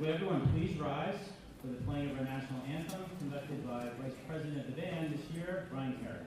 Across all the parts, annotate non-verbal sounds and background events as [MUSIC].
Would everyone please rise for the playing of our national anthem conducted by Vice President of the band this year, Brian Carey.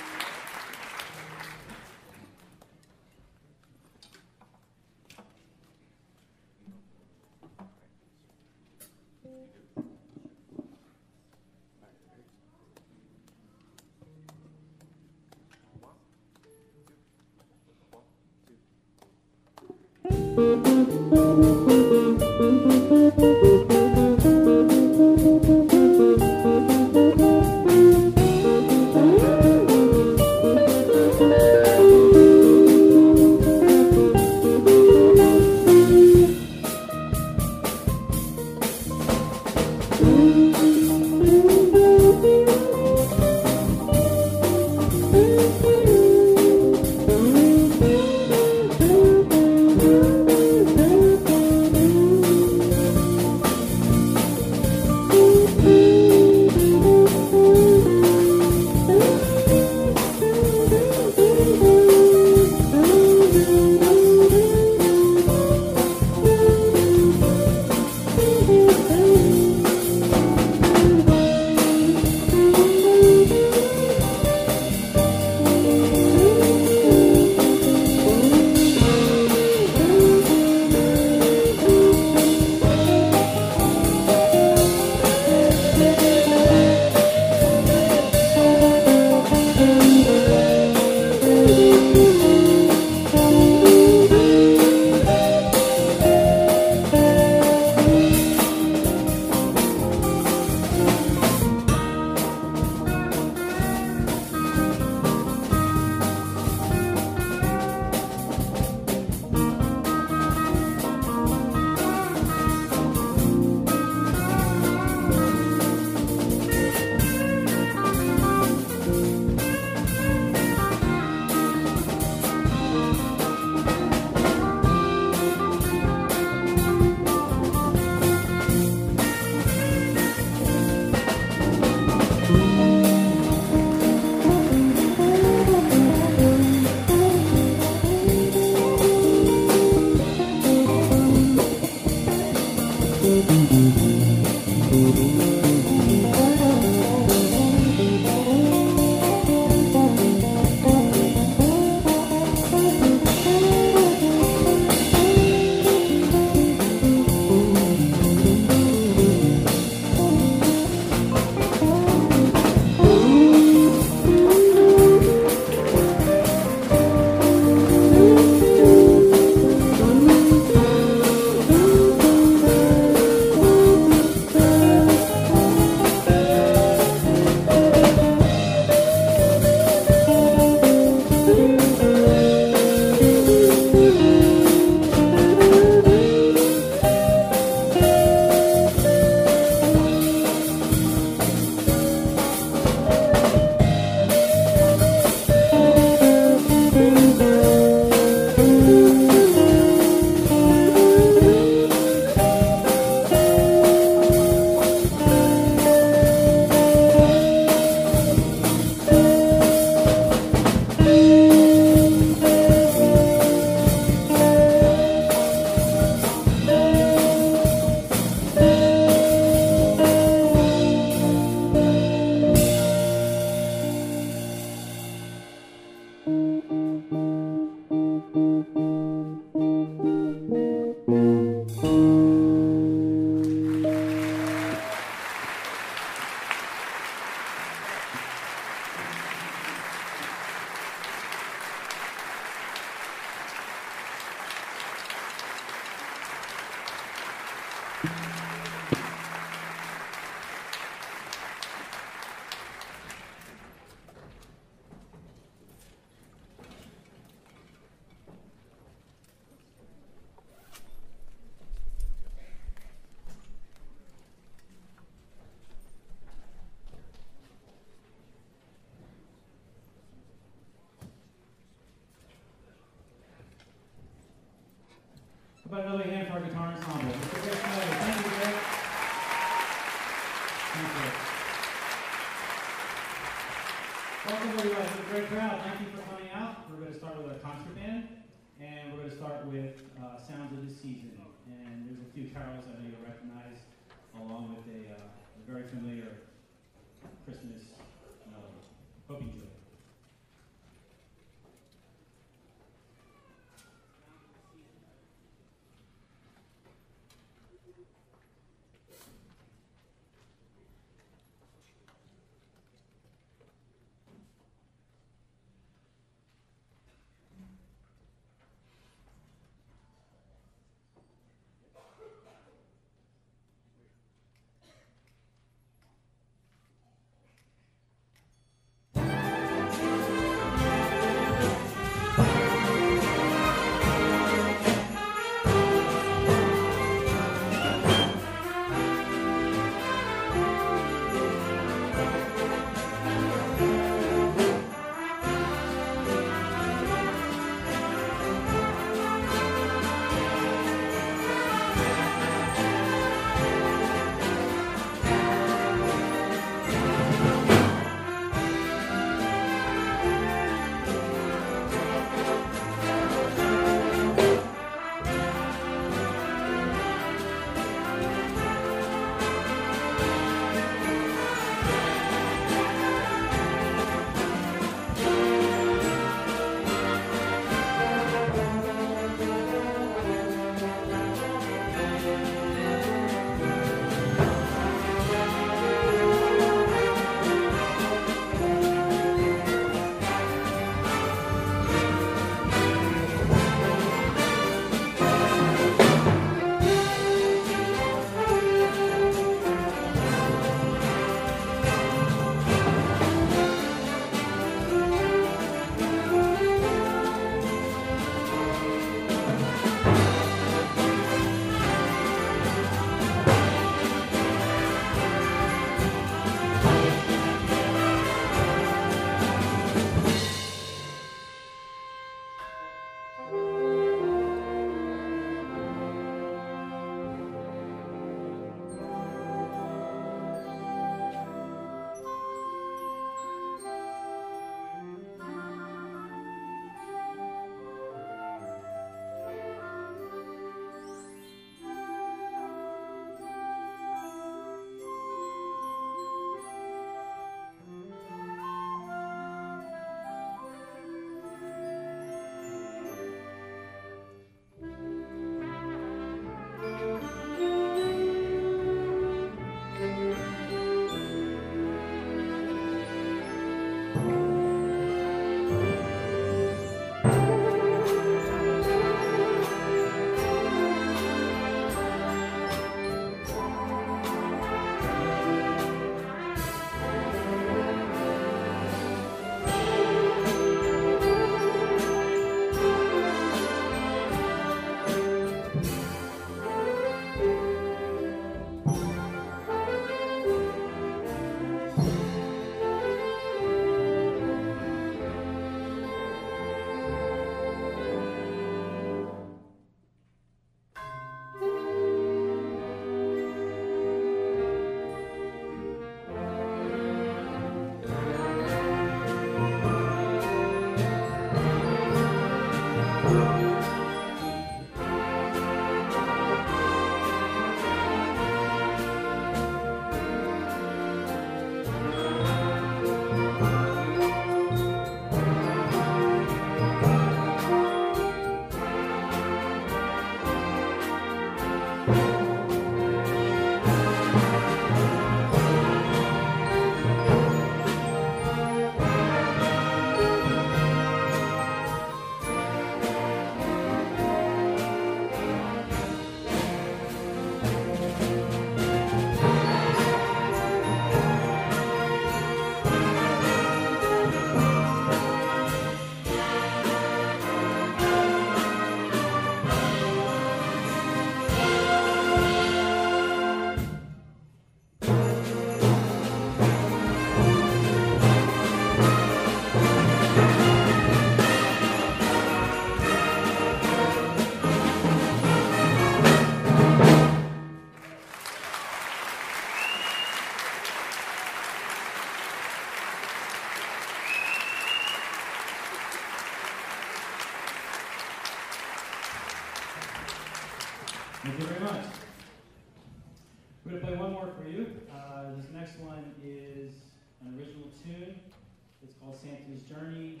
called Santa's Journey,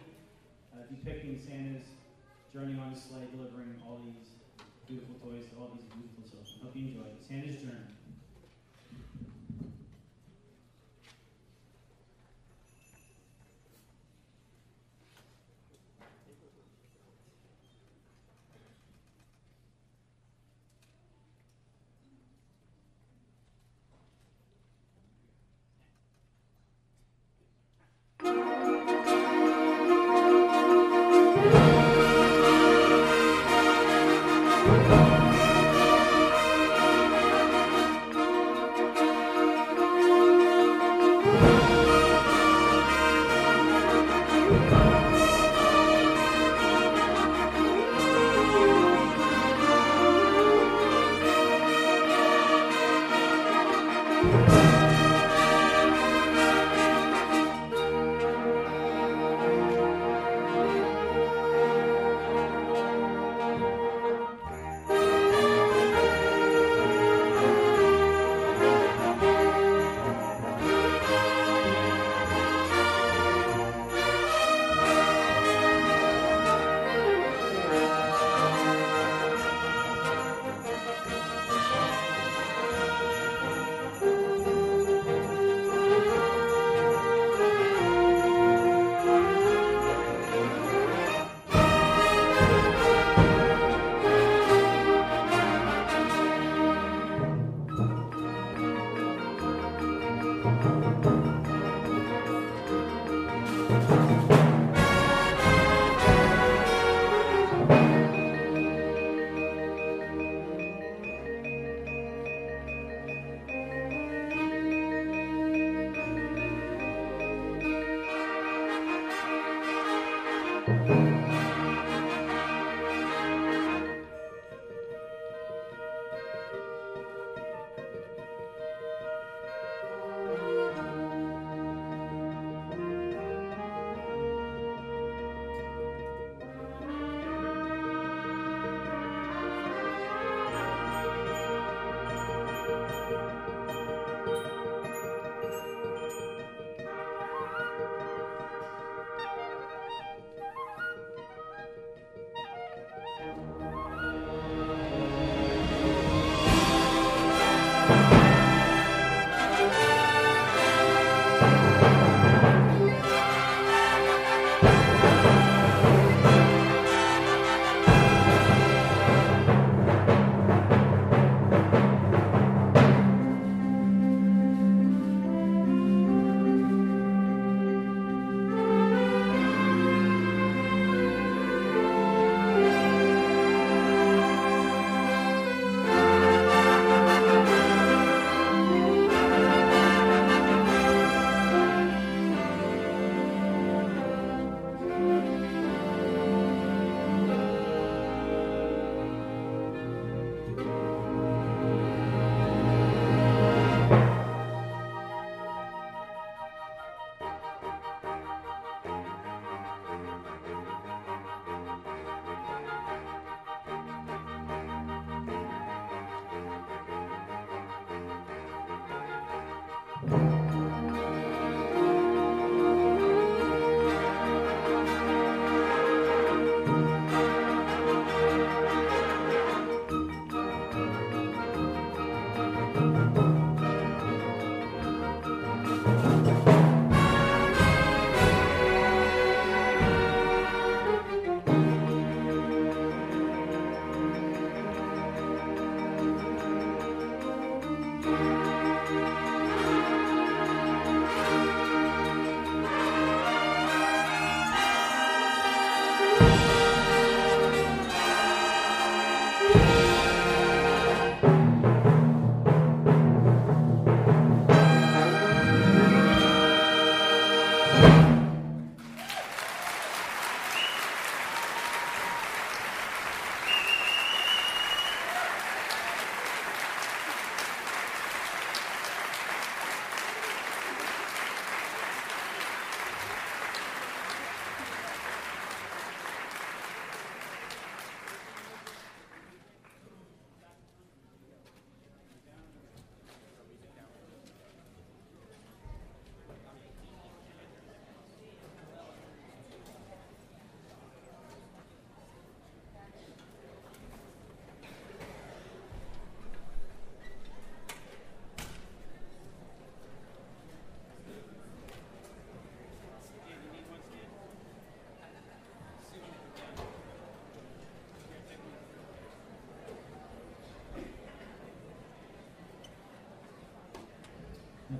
uh, depicting Santa's journey on his sleigh, delivering all these beautiful toys to all these beautiful children. Hope you enjoy it. Santa's Journey. you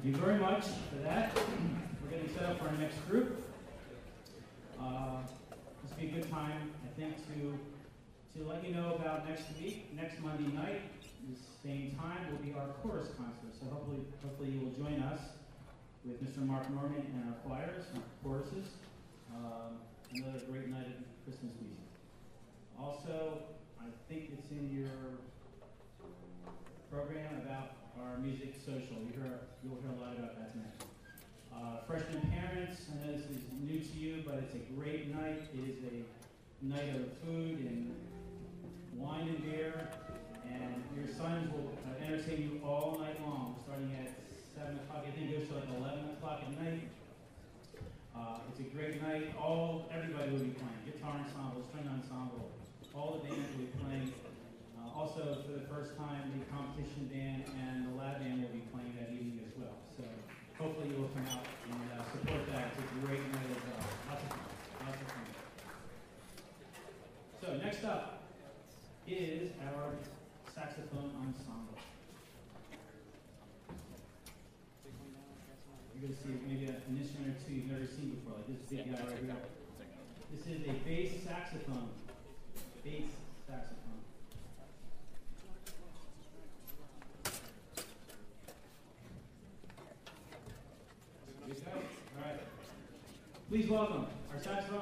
Thank you very much for that. We're getting set up for our next group. Uh, this will be a good time, I think, to to let you know about next week. Next Monday night, the same time, will be our chorus concert. So hopefully, hopefully you will join us with Mr. Mark Norman and our choirs and choruses. Um, another great night of Christmas music. Also, I think it's in your program about our music social. You hear, you'll hear a lot about that tonight. Uh, freshman parents, I know this is new to you, but it's a great night. It is a night of food and wine and beer, and your sons will uh, entertain you all night long, starting at 7 o'clock. I think it goes to like 11 o'clock at night. Uh, it's a great night. All everybody will be playing. Guitar ensemble, string ensemble, all the bands will be playing. Uh, also, for the first time, the competition band and the lab band will be playing that evening as well. So hopefully you will come out and uh, support that. It's a great night as well. Lots of fun. Lots of fun. So next up is our saxophone ensemble. You're going to see maybe an instrument or two you've never seen before, like this big guy right here. This is a bass saxophone. Bass saxophone. Good go. All right. Please welcome our saxophone ensemble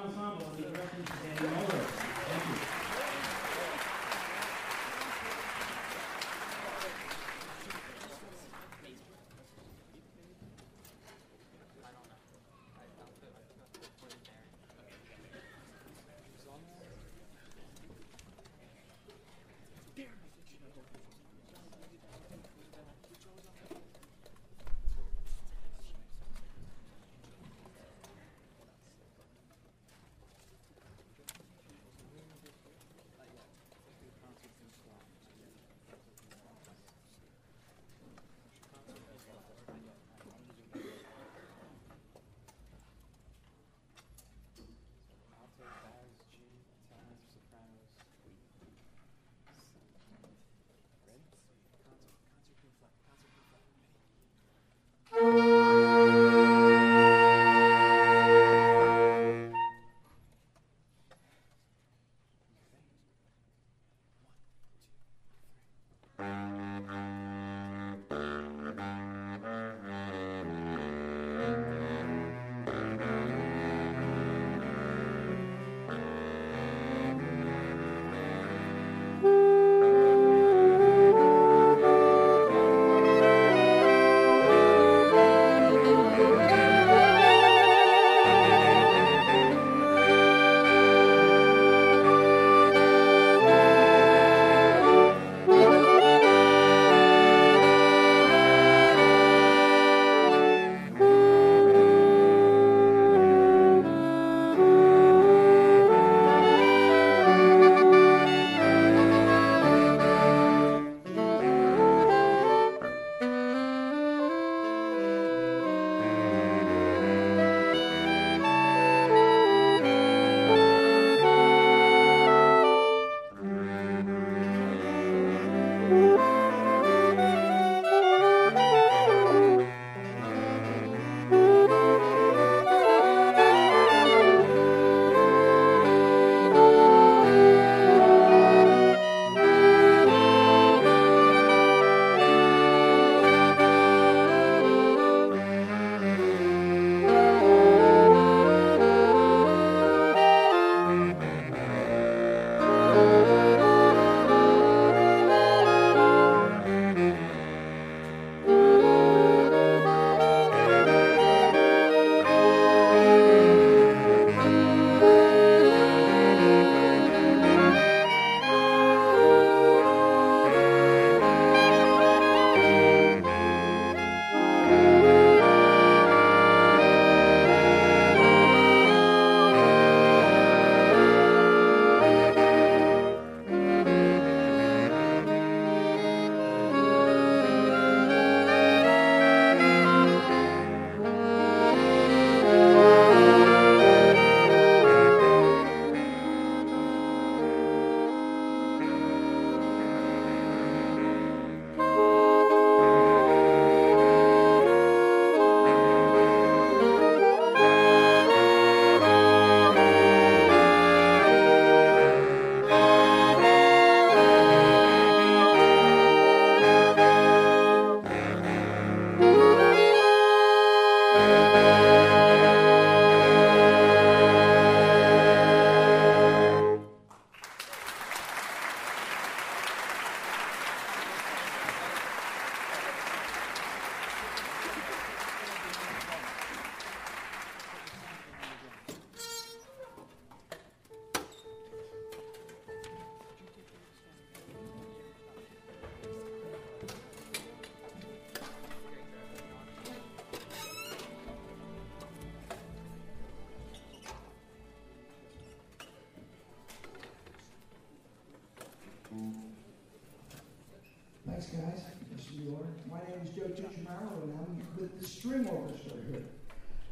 here.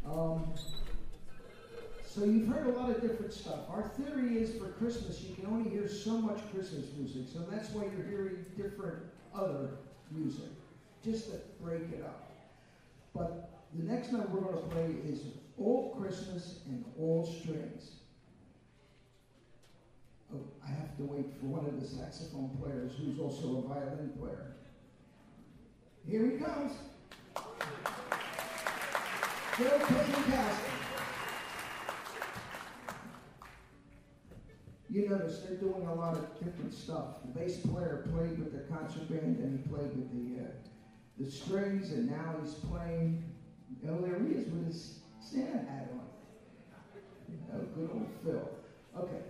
Um, so you've heard a lot of different stuff. Our theory is for Christmas, you can only hear so much Christmas music, so that's why you're hearing different other music, just to break it up. But the next number we're going to play is all Christmas and all strings. Oh, I have to wait for one of the saxophone players who's also a violin player. Here he comes. You notice they're doing a lot of different stuff. The bass player played with the concert band and he played with the uh, the strings, and now he's playing. Oh, there he is with his Santa hat on. Oh, good old Phil. Okay.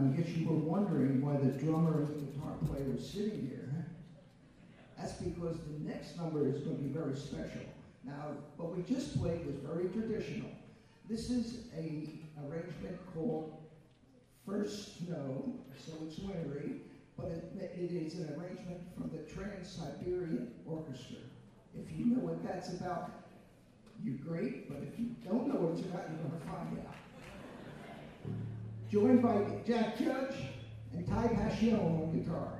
Now, I guess you were wondering why the drummer and the guitar player is sitting here. That's because the next number is going to be very special. Now, what we just played was very traditional. This is a arrangement called First Snow, so it's wintry, but it, it is an arrangement from the Trans-Siberian Orchestra. If you know what that's about, you're great, but if you don't know what it's about, you're going to find out. Joined by Jack Judge and Ty Pascione on guitar.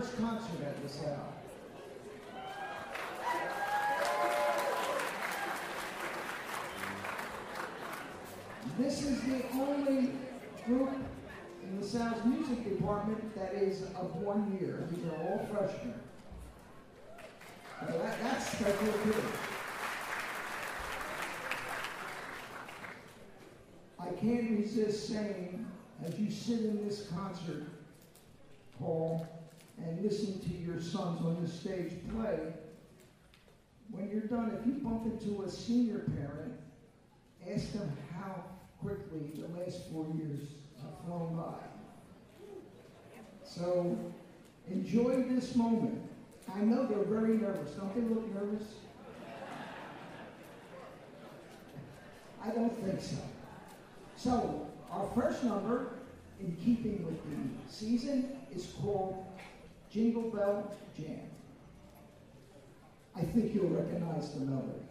First concert at LaSalle. This is the only group in the LaSalle's music department that is of one year. These are all freshmen. That, that's special too. I can't resist saying, as you sit in this concert hall and listen to your sons on the stage play, when you're done, if you bump into a senior parent, ask them how quickly the last four years have flown by. So enjoy this moment. I know they're very nervous. Don't they look nervous? I don't think so. So, our first number, in keeping with the season, is called Jingle Bell Jam. I think you'll recognize the melody.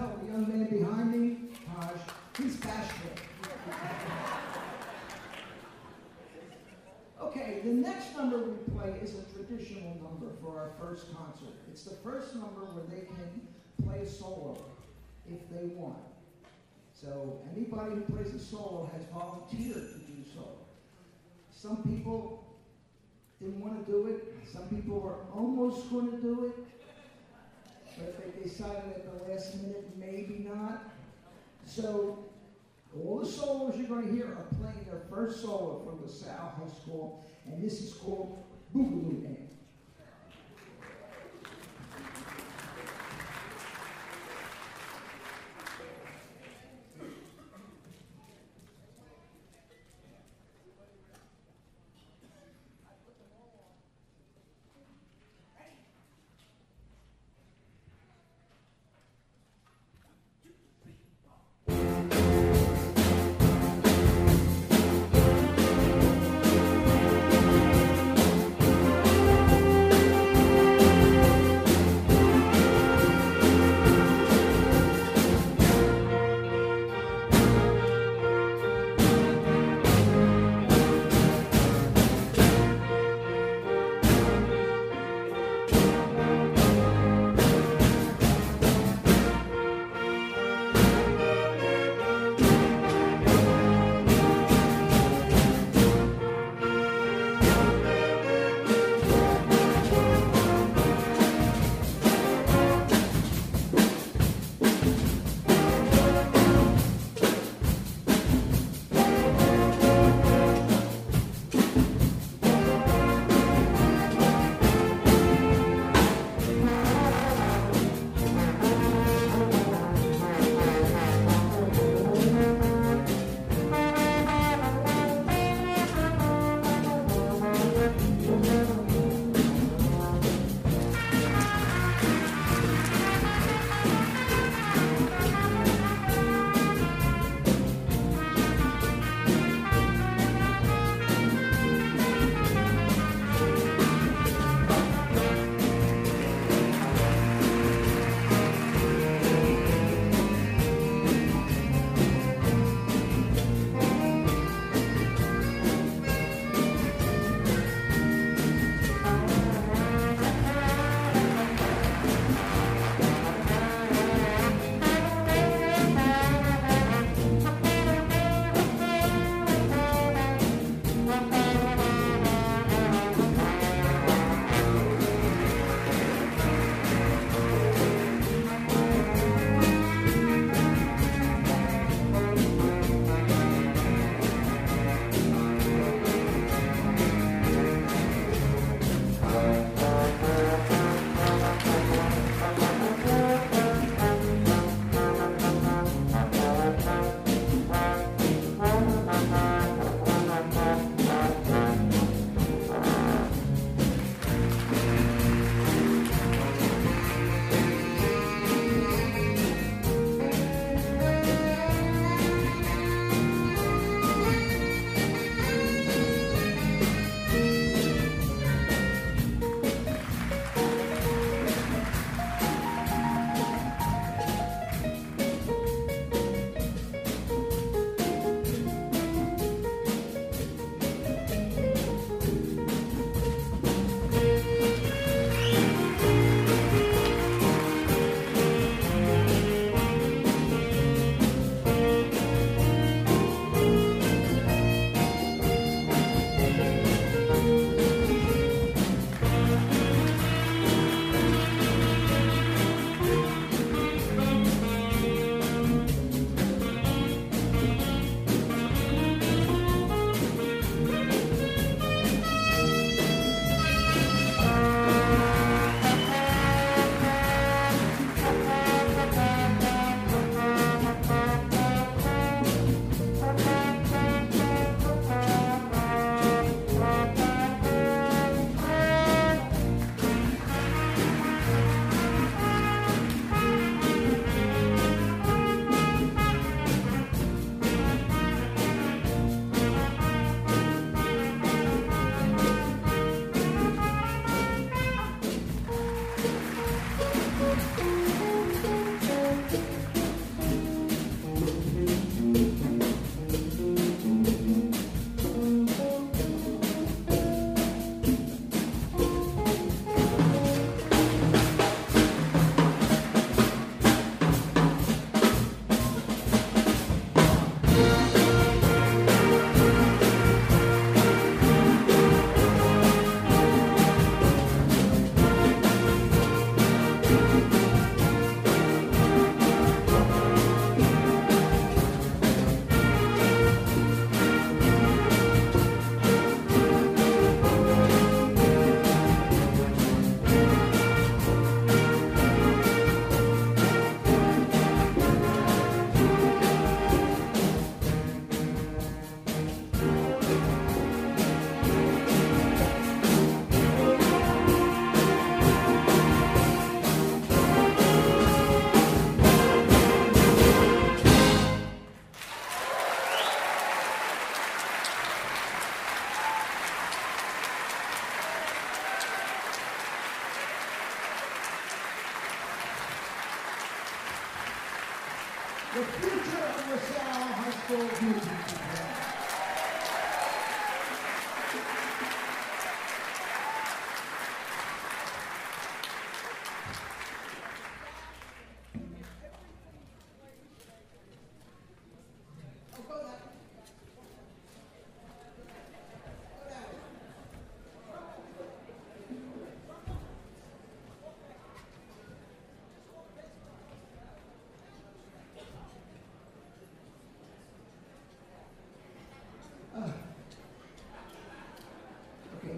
Tell the young man behind me, Taj, he's passionate. okay, the next number we play is a traditional number for our first concert. It's the first number where they can play a solo if they want. So anybody who plays a solo has volunteered to do so. Some people didn't want to do it. Some people were almost going to do it but they decided at the last minute maybe not. So all the solos you're going to hear are playing their first solo from LaSalle High School, and this is called Boogaloo Dance.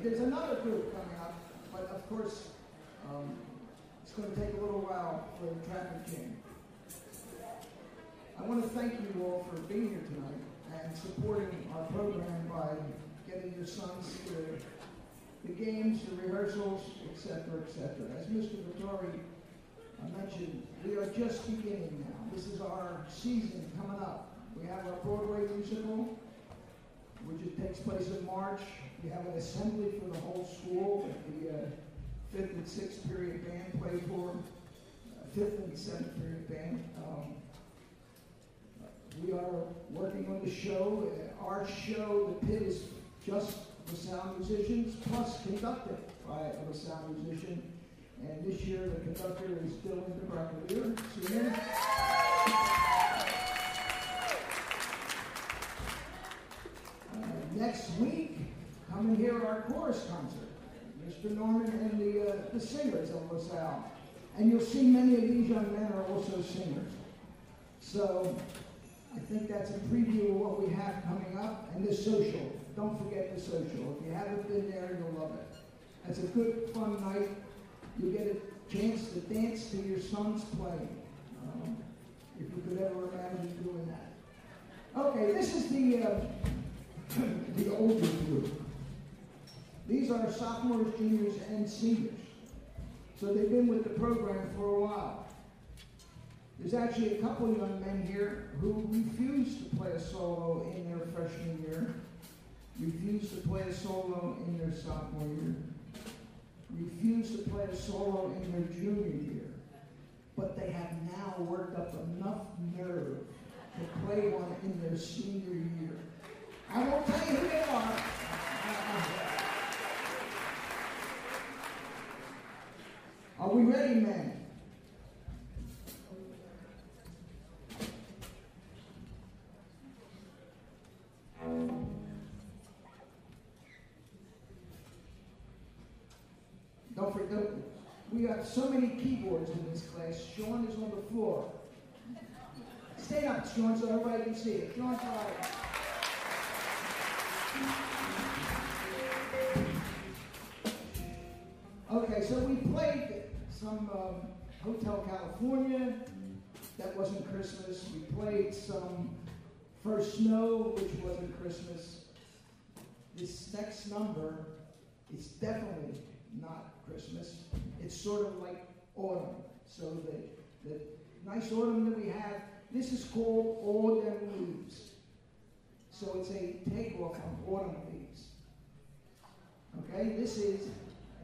There's another group coming up, but of course, um, it's going to take a little while for the traffic jam. I want to thank you all for being here tonight and supporting our program by getting your sons to the games, the rehearsals, etc., etc. As Mr. Vittori uh, mentioned, we are just beginning now. This is our season coming up. We have our Broadway musical, which takes place in March. We have an assembly for the whole school that the uh, fifth and sixth period band play for, uh, fifth and seventh period band. Um, we are working on the show. Uh, our show, The Pit, is just the sound musicians, plus conducted by a sound musician. And this year, the conductor is Dylan DeBracolier, senior. Uh, next week, come and hear our chorus concert. Mr. Norman and the, uh, the singers of LaSalle. And you'll see many of these young men are also singers. So I think that's a preview of what we have coming up. And the social. Don't forget the social. If you haven't been there, you'll love it. It's a good, fun night. You get a chance to dance to your son's playing. Um, if you could ever imagine doing that. Okay, this is the, uh, [CLEARS THROAT] the older group. These are sophomores, juniors, and seniors. So they've been with the program for a while. There's actually a couple young men here who refused to play a solo in their freshman year, refused to play a solo in their sophomore year, refused to play a solo in their junior year. But they have now worked up enough nerve to play one in their senior year. I won't tell you who they are. Are we ready, man? Don't forget, we got so many keyboards in this class. Sean is on the floor. Stay up, Sean, so everybody can see it. Sean's all right. Okay, so we played some um, Hotel California. That wasn't Christmas. We played some First Snow, which wasn't Christmas. This next number is definitely not Christmas. It's sort of like autumn. So the, the nice autumn that we have, this is called All Dem' Leaves. So it's a takeoff of autumn leaves. Okay, this is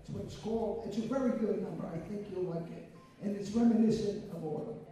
that's what it's called. It's a very good number. I think you'll like it. And it's reminiscent of autumn.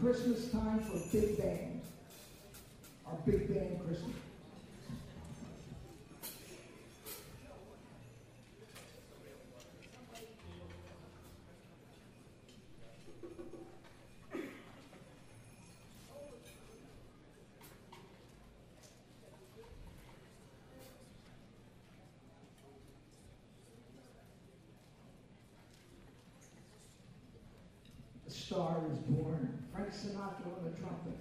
Christmas time for big band. Our big band Christmas. Star is born. Frank Sinatra on the trumpet.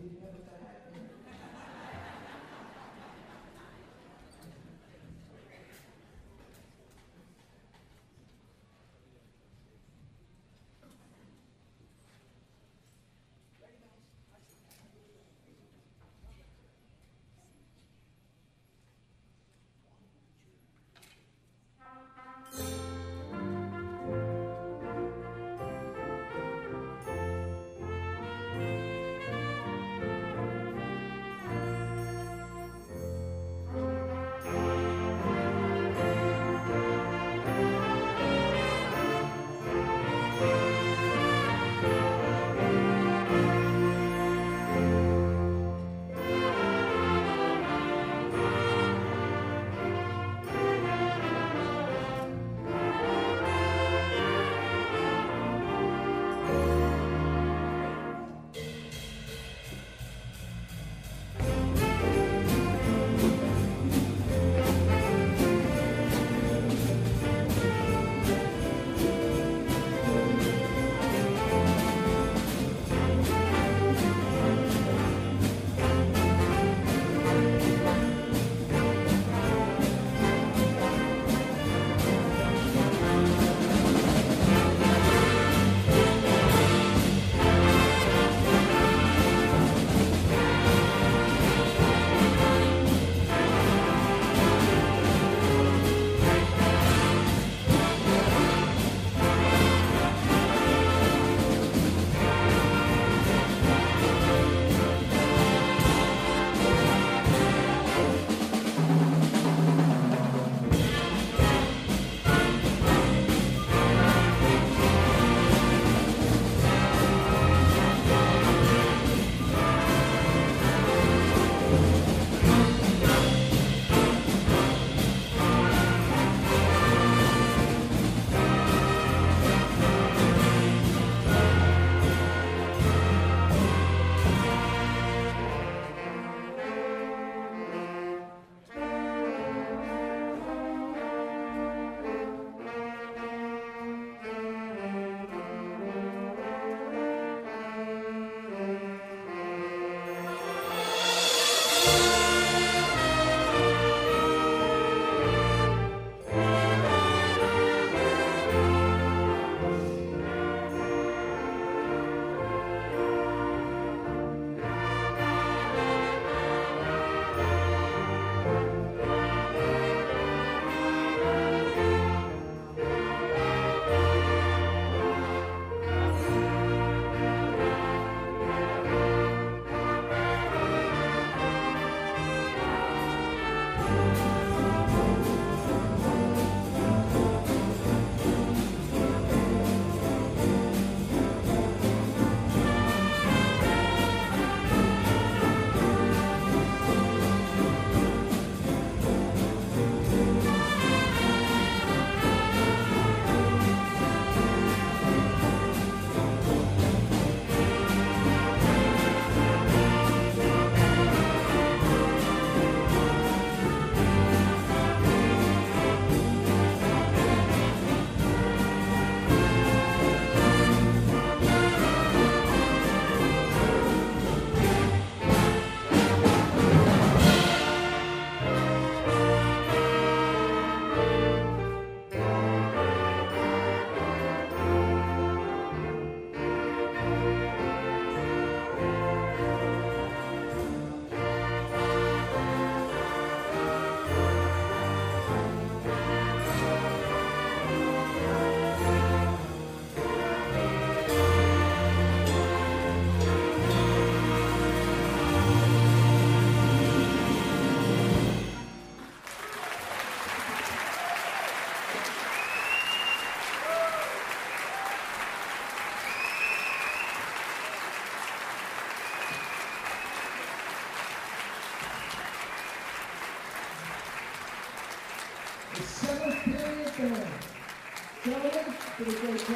Okay,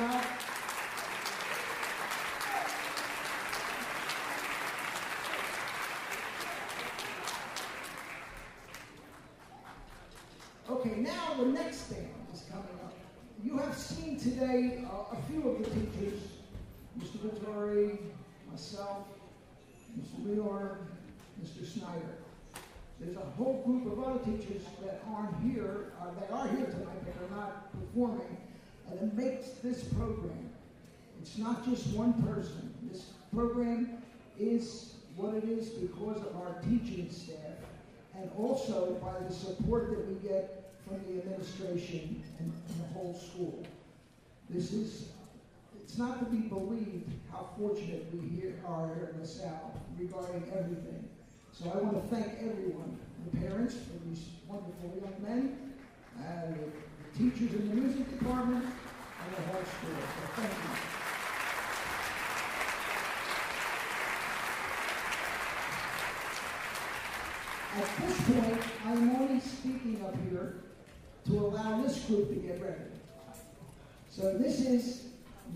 now the next band is coming up. You have seen today uh, a few of the teachers, Mr. Vittori, myself, Mr. Leor, Mr. Snyder. There's a whole group of other teachers that aren't here, uh, that are here tonight, but are not performing, it makes this program. It's not just one person. This program is what it is because of our teaching staff and also by the support that we get from the administration and, and the whole school. This is, it's not to be believed how fortunate we here are here in La Salle regarding everything. So I want to thank everyone, the parents for these wonderful young men, the, the teachers in the music department, and the whole school. So thank you. At this point, I'm only speaking up here to allow this group to get ready. So this is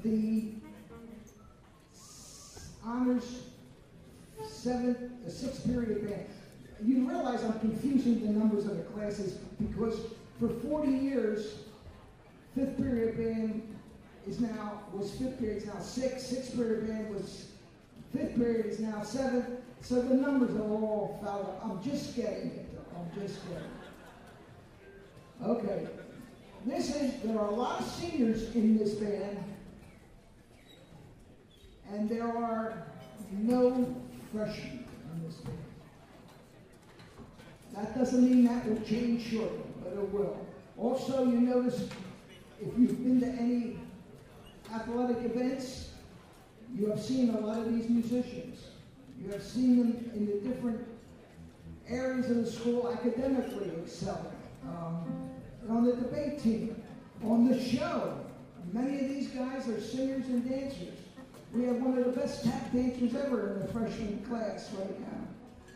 the honors seventh, sixth period band. You realize I'm confusing the numbers of the classes because for 40 years, fifth period band is now was fifth period is now six, sixth period band was fifth period is now seventh. So the numbers are all fouled up. I'm just getting it. I'm just getting it. Okay. This is there are a lot of seniors in this band, and there are no freshmen in this band. That doesn't mean that will change shortly, but it will. Also, you notice if you've been to any athletic events, you have seen a lot of these musicians. You have seen them in the different areas of the school academically excelling. Um, on the debate team, on the show. Many of these guys are singers and dancers. We have one of the best tap dancers ever in the freshman class right now.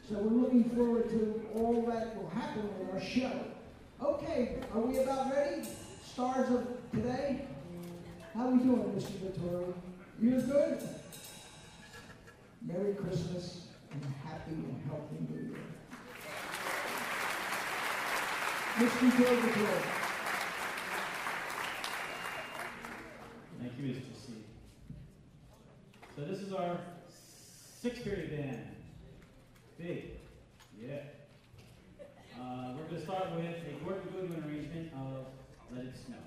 So we're looking forward to all that will happen in our show. Okay, are we about ready? Stars of today? How are we doing, Mr. Vittori? You're good? Merry Christmas and happy and healthy New Year. Mr. Vittori. Thank you, Mr. C. So this is our sixth period band. Big. Yeah. To start with a Gordon Goodwin arrangement of Let It Snow.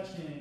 Our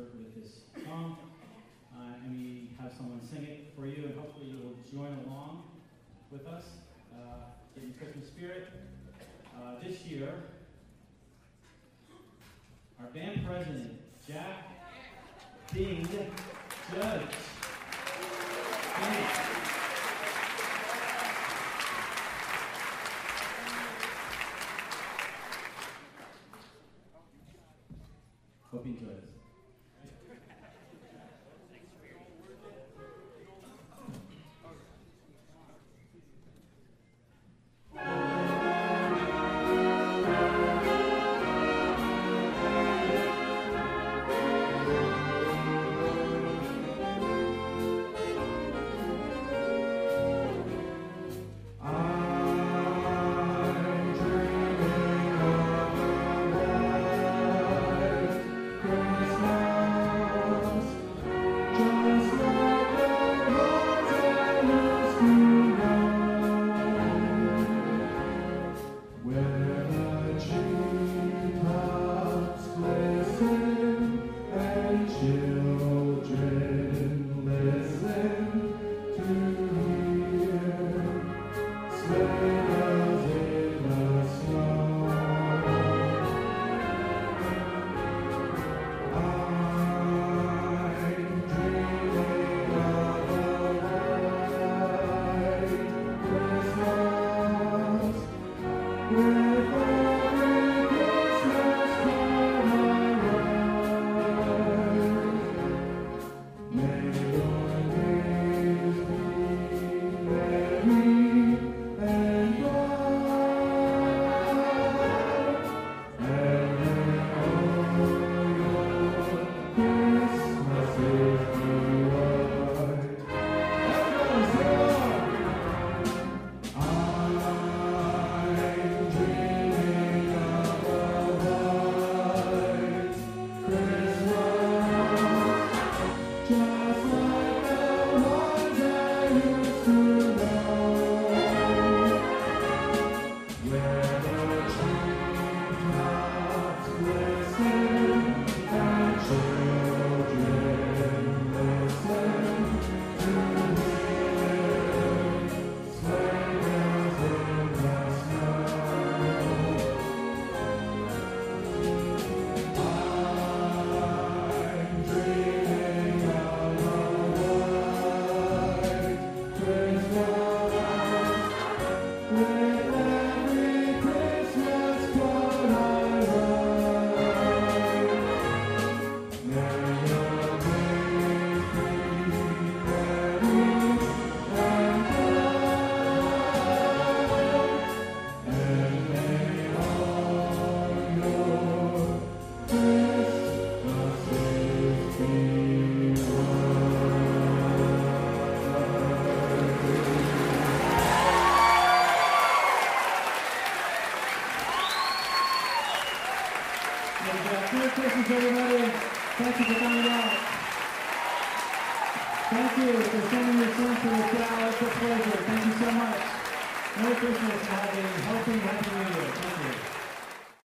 concert with his song. Uh, and we have someone sing it for you, and hopefully you'll join along with us uh, in the Christmas spirit. Uh, this year, our band president, Jack Dean Judge. Hoping